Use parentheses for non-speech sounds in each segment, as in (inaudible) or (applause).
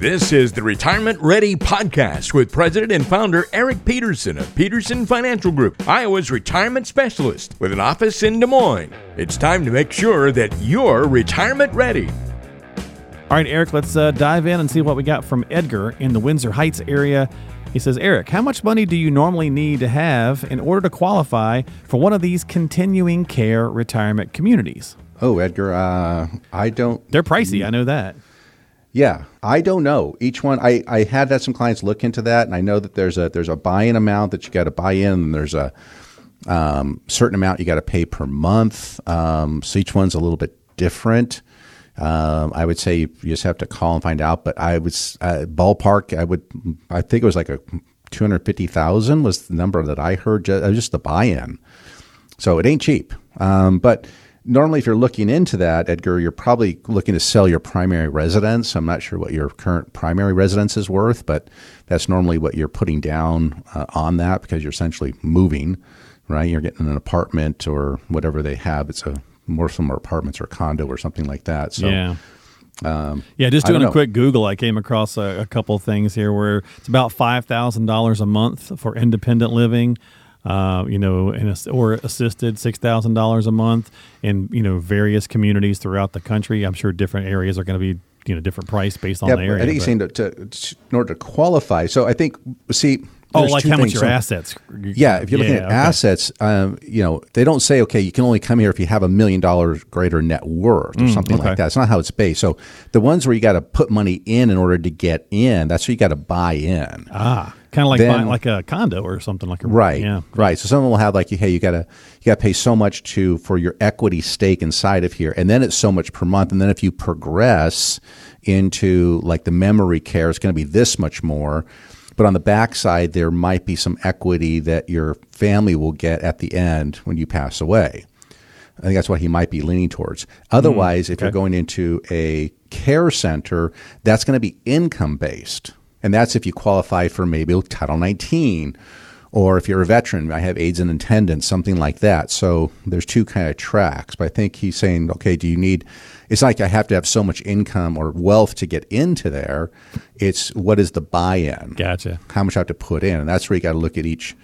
This is the Retirement Ready Podcast with President and founder Eric Peterson of Peterson Financial Group, Iowa's retirement specialist with an office in Des Moines. It's time to make sure that you're retirement ready. All right, Eric, let's uh, dive in and see what we got from Edgar in the Windsor Heights area. He says, Eric, how much money do you normally need to have in order to qualify for one of these continuing care retirement communities? Oh, Edgar, uh, I don't. They're pricey, I know that. Yeah, I don't know. Each one, I, I had had some clients look into that, and I know that there's a there's a buy-in amount that you got to buy in, and there's a um, certain amount you got to pay per month. Um, so each one's a little bit different. Um, I would say you just have to call and find out. But I was uh, ballpark. I would. I think it was like a two hundred fifty thousand was the number that I heard. Just, uh, just the buy-in. So it ain't cheap. Um, but normally if you're looking into that edgar you're probably looking to sell your primary residence. I'm not sure what your current primary residence is worth but that's normally what you're putting down uh, on that because you're essentially moving right? You're getting an apartment or whatever they have. It's a more some apartments or condo or something like that. So yeah. um, yeah, just doing a quick Google, I came across a, a couple things here where it's about five thousand dollars a month for independent living, uh, you know, in a, or assisted six thousand dollars a month in you know various communities throughout the country. I'm sure different areas are going to be you know different price based on yeah, the area. I think he's saying to, to, in order to qualify. So I think see Oh, like how much your so, assets? Yeah, if you're looking at okay. assets, um, you know, they don't say, okay, you can only come here if you have a million dollars greater net worth or mm, something okay. like that. It's not how it's based. So the ones where you got to put money in in order to get in, that's where you got to buy in. Ah, kind of like then, buying like a condo or something like a right. Yeah, right. So someone will have like, hey, you got to you got to pay so much to for your equity stake inside of here, and then it's so much per month, and then if you progress into like the memory care, it's going to be this much more. But on the backside, there might be some equity that your family will get at the end when you pass away. I think that's what he might be leaning towards. Otherwise, mm, okay. if you're going into a care center, that's going to be income based. And that's if you qualify for maybe Title 19 or if you're a veteran, I have aids and attendance, something like that. So there's two kind of tracks. But I think he's saying, okay, do you need it's like I have to have so much income or wealth to get into there. It's what is the buy-in? Gotcha. How much I have to put in, and that's where you got to look at each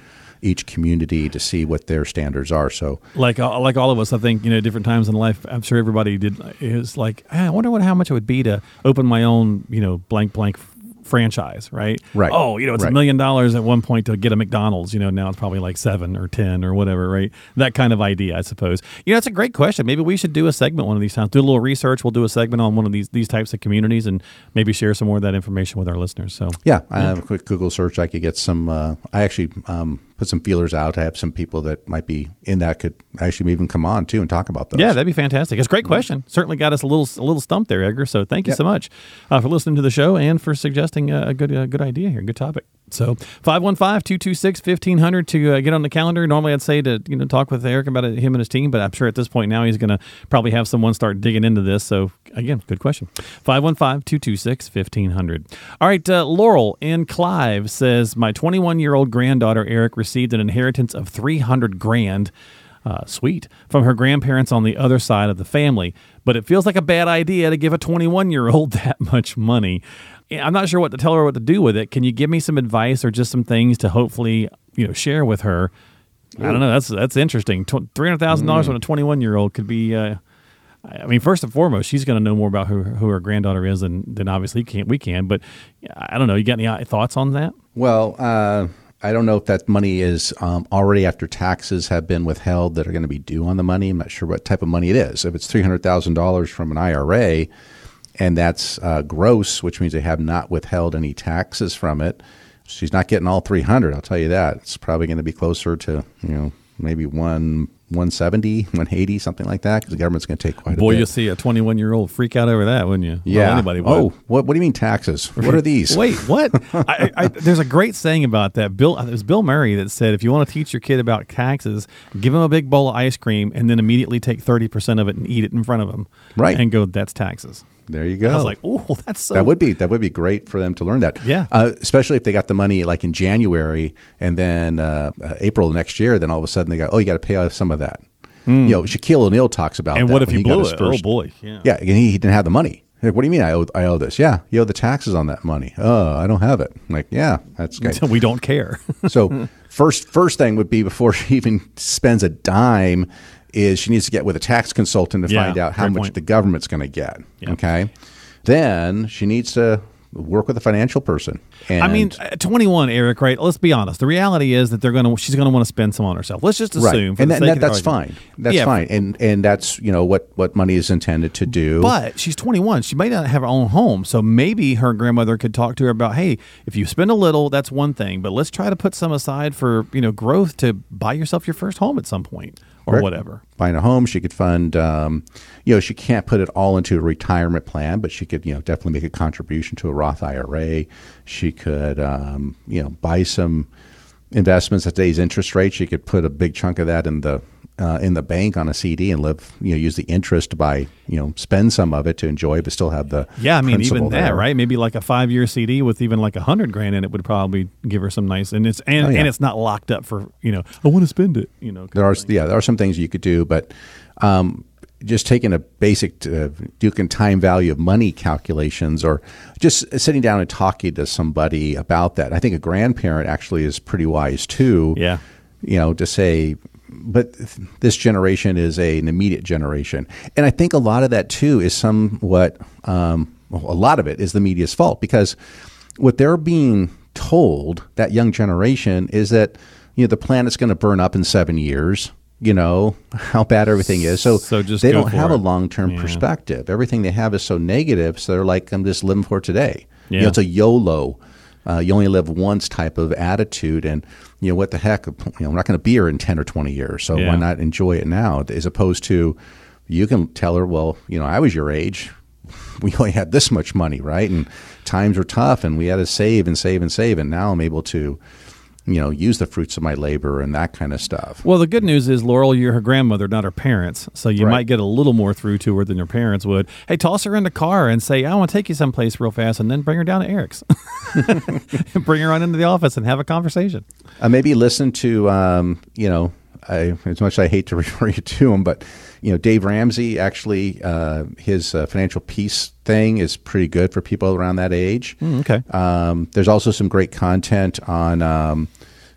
each community to see what their standards are. So, like uh, like all of us, I think you know, different times in life. I'm sure everybody did. Is like, I wonder what how much it would be to open my own, you know, blank blank franchise, right? Right. Oh, you know, it's a million dollars at one point to get a McDonald's. You know, now it's probably like seven or ten or whatever, right? That kind of idea, I suppose. You know, it's a great question. Maybe we should do a segment one of these times. Do a little research. We'll do a segment on one of these these types of communities and maybe share some more of that information with our listeners. So yeah, I have a quick Google search. I could get some. Uh, I actually um, put some feelers out. I have some people that might be in that could actually even come on too and talk about those. Yeah, that'd be fantastic. It's a great question. Certainly got us a little a little stumped there, Edgar. So thank you yep. so much uh, for listening to the show and for suggesting a, a good a good idea here, good topic. So 515-226-1500 to uh, get on the calendar. Normally I'd say to you know talk with Eric about it, him and his team, but I'm sure at this point now he's going to probably have someone start digging into this. So again, good question. 515-226-1500. All right, uh, Laurel in Clive says my 21-year-old granddaughter Eric received an inheritance of 300 grand. Uh, sweet from her grandparents on the other side of the family, but it feels like a bad idea to give a 21 year old (laughs) that much money. I'm not sure what to tell her what to do with it. Can you give me some advice or just some things to hopefully you know share with her? I don't know. That's that's interesting. Three hundred thousand dollars mm. on a 21 year old could be. Uh, I mean, first and foremost, she's going to know more about who, who her granddaughter is than, than obviously can, we can. But I don't know. You got any uh, thoughts on that? Well, uh, I don't know if that money is um, already after taxes have been withheld that are going to be due on the money. I'm not sure what type of money it is. If it's three hundred thousand dollars from an IRA, and that's uh, gross, which means they have not withheld any taxes from it. She's not getting all 300. I'll tell you that. It's probably going to be closer to you know maybe one 170, 180, something like that, because the government's going to take quite Boy, a bit. you'll see a 21 year old freak out over that, wouldn't you? yeah. Well, anybody would. Oh, what, what do you mean taxes? What are these? (laughs) Wait, what? (laughs) I, I, there's a great saying about that. Bill, it was Bill Murray that said, if you want to teach your kid about taxes, give him a big bowl of ice cream and then immediately take 30% of it and eat it in front of him. Right. And go, that's taxes. There you go. I was like, oh, (laughs) that's so. that would be that would be great for them to learn that. Yeah. uh, especially if they got the money like in January and then uh, uh, April next year. Then all of a sudden they go, oh, you got to pay off some of that. You know, Shaquille O'Neal talks about. And what if he blew it? first- oh, boy. Yeah. Yeah, and he, he didn't have the money. Like, what do you mean I owe, I owe this? Yeah, you owe the taxes on that money. Oh, I don't have it. I'm like, yeah, that's great. (laughs) we don't care. so first first thing would be before (laughs) she even spends a dime is she needs to get with a tax consultant to Yeah, find out how much point. the government's going to get. Yeah. Okay. Then she needs to work with a financial person. And I mean, uh, 21, Eric, right? Let's be honest. The reality is that they're going to, she's going to want to spend some on herself. Let's just right. assume. For and the that, that- that's fine. That's Yeah, fine. And and that's, you know, what what money is intended to do. But she's 21. She may not have her own home. So maybe her grandmother could talk to her about, hey, if you spend a little, that's one thing, but let's try to put some aside for, you know, growth to buy yourself your first home at some point or whatever. buying a home. She could fund, um, you know, she can't put it all into a retirement plan, but she could, you know, definitely make a contribution to a Roth IRA. She could, um, you know, buy some investments at today's interest rates, you could put a big chunk of that in the uh, in the bank on a CD and live, you know, use the interest to buy, you know, spend some of it to enjoy, but still have the Yeah, I mean, even that, there. right? Maybe like a five year CD with even like a hundred grand in it would probably give her some nice, and it's and, Oh, yeah. and it's not locked up for you know I want to spend it, you know. There are yeah, there are some things you could do, but um, just taking a basic uh, Duke and time value of money calculations, or just sitting down and talking to somebody about that. I think a grandparent actually is pretty wise too. Yeah. you know, to say. But this generation is a, an immediate generation, and I think a lot of that too is somewhat. Um, well, a lot of it is the media's fault because what they're being told that young generation is that you know the planet's going to burn up in seven years. You know how bad everything is. So, So just they don't have it. a long term Yeah. perspective. Everything they have is so negative. So they're like, I'm just living for today. You know, it's a YOLO. Uh, you only live once type of attitude, and you know what the heck? You know, we're not going to be here in ten or twenty years, so Yeah. why not enjoy it now? As opposed to, you can tell her, well, you know, I was your age (laughs) we only had this much money, right? And times were tough, and we had to save and save and save. And now I'm able to, you know, use the fruits of my labor and that kind of stuff. Well, the good news is, Laurel, you're her grandmother, not her parents. So you Right. might get a little more through to her than your parents would. Hey, toss her in the car and say, I want to take you someplace real fast, and then bring her down to Eric's. (laughs) bring her on into the office and have a conversation. Uh, maybe listen to, um, you know, I, as much as I hate to (laughs) refer you to him, but you know, Dave Ramsey actually, uh, his uh, financial peace thing is pretty good for people around that age. okay. Um, there's also some great content on um,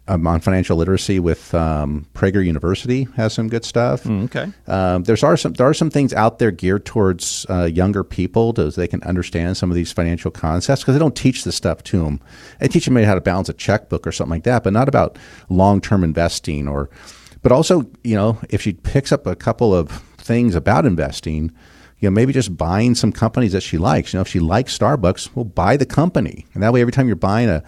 um, on financial literacy with um, Prager University has some good stuff. okay. Um, there's are some there are some things out there geared towards uh, younger people so they can understand some of these financial concepts because they don't teach this stuff to them. They teach them maybe how to balance a checkbook or something like that, but not about long term investing or. But also, you know, if she picks up a couple of things about investing, you know, maybe just buying some companies that she likes. You know, if she likes Starbucks, well, buy the company, and that way, every time you're buying a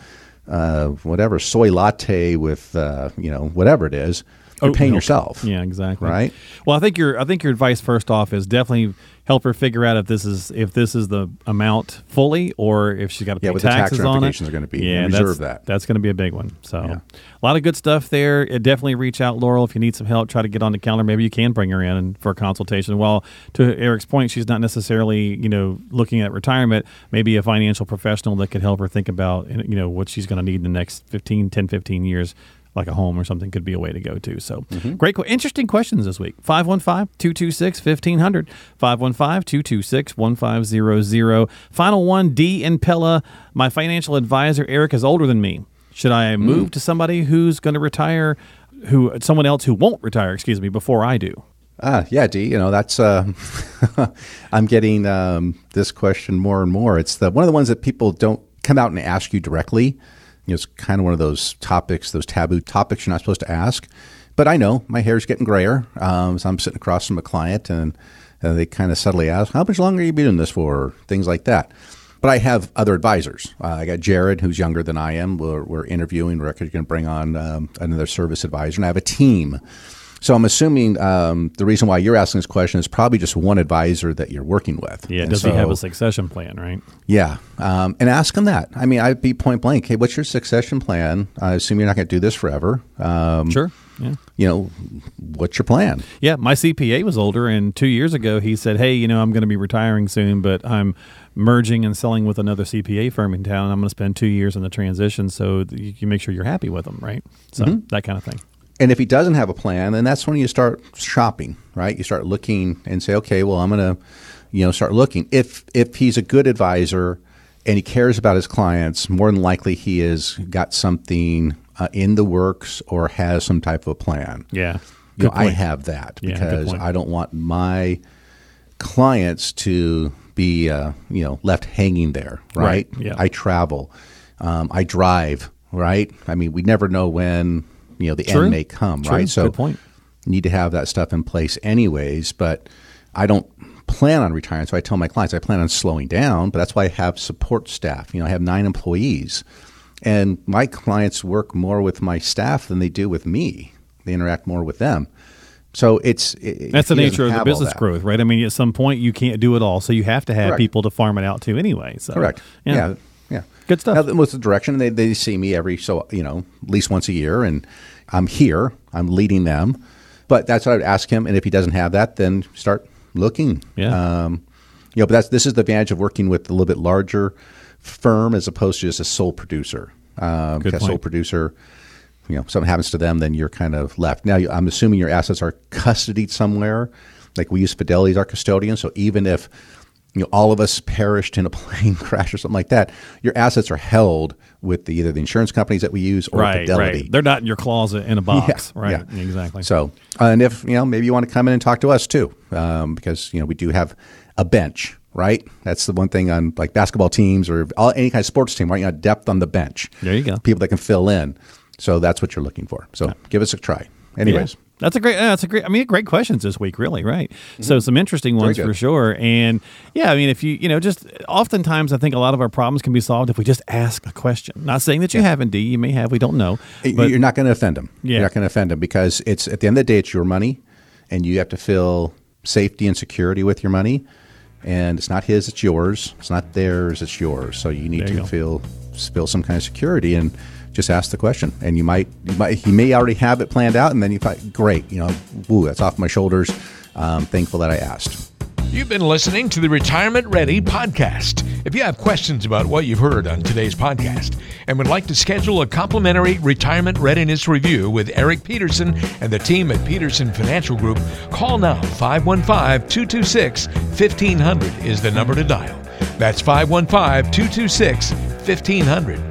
uh, whatever soy latte with uh, you know whatever it is, you're Oat paying milk. yourself. Yeah, exactly. Right? Well, I think your I think your advice first off is definitely help her figure out if this is if this is the amount fully or if she's got to pay Yeah, what the tax taxes on it. are gonna be, Yeah, and that's, reserve that. That's going to be a big one. So a lot of good stuff there. Uh, definitely reach out, Laurel, if you need some help. Try to get on the calendar. Maybe you can bring her in for a consultation. Well, to Eric's point, she's not necessarily you know looking at retirement. Maybe a financial professional that could help her think about you know what she's going to need in the next 15, 10, 15 years like a home or something could be a way to go to. So great, interesting questions this week. 515-226-1500, 515-226-1500. Final one, D in Pella. My financial advisor, Eric, is older than me. Should I move to somebody who's going to retire, who someone else who won't retire, excuse me, before I do? Ah, yeah, D. You know, that's. Uh, (laughs) I'm getting um, this question more and more. It's the one of the ones that people don't come out and ask you directly. Know, it's kind of one of those topics, those taboo topics you're not supposed to ask. But I know my hair's getting grayer, um, so I'm sitting across from a client, and uh, they kind of subtly ask, "How much longer are you doing this for?" Or things like that. But I have other advisors. Uh, I got Jared, who's younger than I am. We're, we're interviewing. We're going to bring on um, another service advisor, and I have a team So I'm assuming um, the reason why you're asking this question is probably just one advisor that you're working with. Yeah. And Does he have a succession plan? Right. Yeah, um, and ask him that. I mean, I'd be point blank. Hey, what's your succession plan? I assume you're not going to do this forever. Um, Sure. Yeah. You know, what's your plan? Yeah, my CPA was older, and two years ago he said, "Hey, you know, I'm going to be retiring soon, but I'm merging and selling with another CPA firm in town. I'm going to spend two years in the transition, so you can make sure you're happy with them, right? So Mm-hmm. that kind of thing. And if he doesn't have a plan, then that's when you start shopping, right? You start looking and say, okay, well, I'm going to, you know, start looking. If if he's a good advisor and he cares about his clients, more than likely he has got something uh, in the works or has some type of a plan. Yeah, You know, I have that Yeah, because. I don't want my clients to be, uh, you know, left hanging there, right? Right, yeah. I travel, um, I drive, right? I mean, we never know when you know the True. end may come, True. right? So Good point. need to have that stuff in place anyways. But I don't plan on retiring, so I tell my clients I plan on slowing down. But that's why I have support staff. You know, I have nine employees, and my clients work more with my staff than they do with me. They interact more with them. So it's it, That's the nature of the business growth, right? I mean, at some point you can't do it all, so you have to have Correct. people to farm it out to anyway. So Correct. Yeah. Yeah. Good stuff. Now, what's the direction? They, they see me every so you know at least once a year, and I'm here. I'm leading them. But that's what I would ask him. And if he doesn't have that, then start looking. Yeah. Um, you know, but that's this is the advantage of working with a little bit larger firm as opposed to just a sole producer. Um, Good because sole producer, you know, something happens to them, then you're kind of left. Now, I'm assuming your assets are custodied somewhere. Like we use Fidelity as our custodian, so even if you know all of us perished in a (laughs) plane crash or something like that, your assets are held with the, either the insurance companies that we use or right, Fidelity. right. They're not in your closet in a box, Yeah, right? yeah. Exactly. So, and if you know, maybe you want to come in and talk to us too, um, because you know we do have a bench, right? That's the one thing on like basketball teams or all, any kind of sports team, right? You got depth on the bench. There you go. People that can fill in. So that's what you're looking for. So give us a try. Anyways, Yeah. That's a great. uh, That's a great. I mean, great questions this week, really. Right. So some interesting ones Mm-hmm. for sure. And yeah, I mean, if you you know, just oftentimes I think a lot of our problems can be solved if we just ask a question. Not saying that you haven't, D. You may have. We don't know. But you're not going to offend them. Yeah. You're not going to offend them because it's at the end of the day, it's your money, and you have to feel safety and security with your money. And it's not his; it's yours. It's not theirs; it's yours. So you need There to go. feel feel some kind of security and just ask the question. And you might, you might, he may already have it planned out, and then you find, great, you know, woo, that's off my shoulders. Um, thankful that I asked. You've been listening to the Retirement Ready podcast. If you have questions about what you've heard on today's podcast and would like to schedule a complimentary retirement readiness review with Eric Peterson and the team at Peterson Financial Group, call now 515 226 1500 is the number to dial. That's 515 226 1500.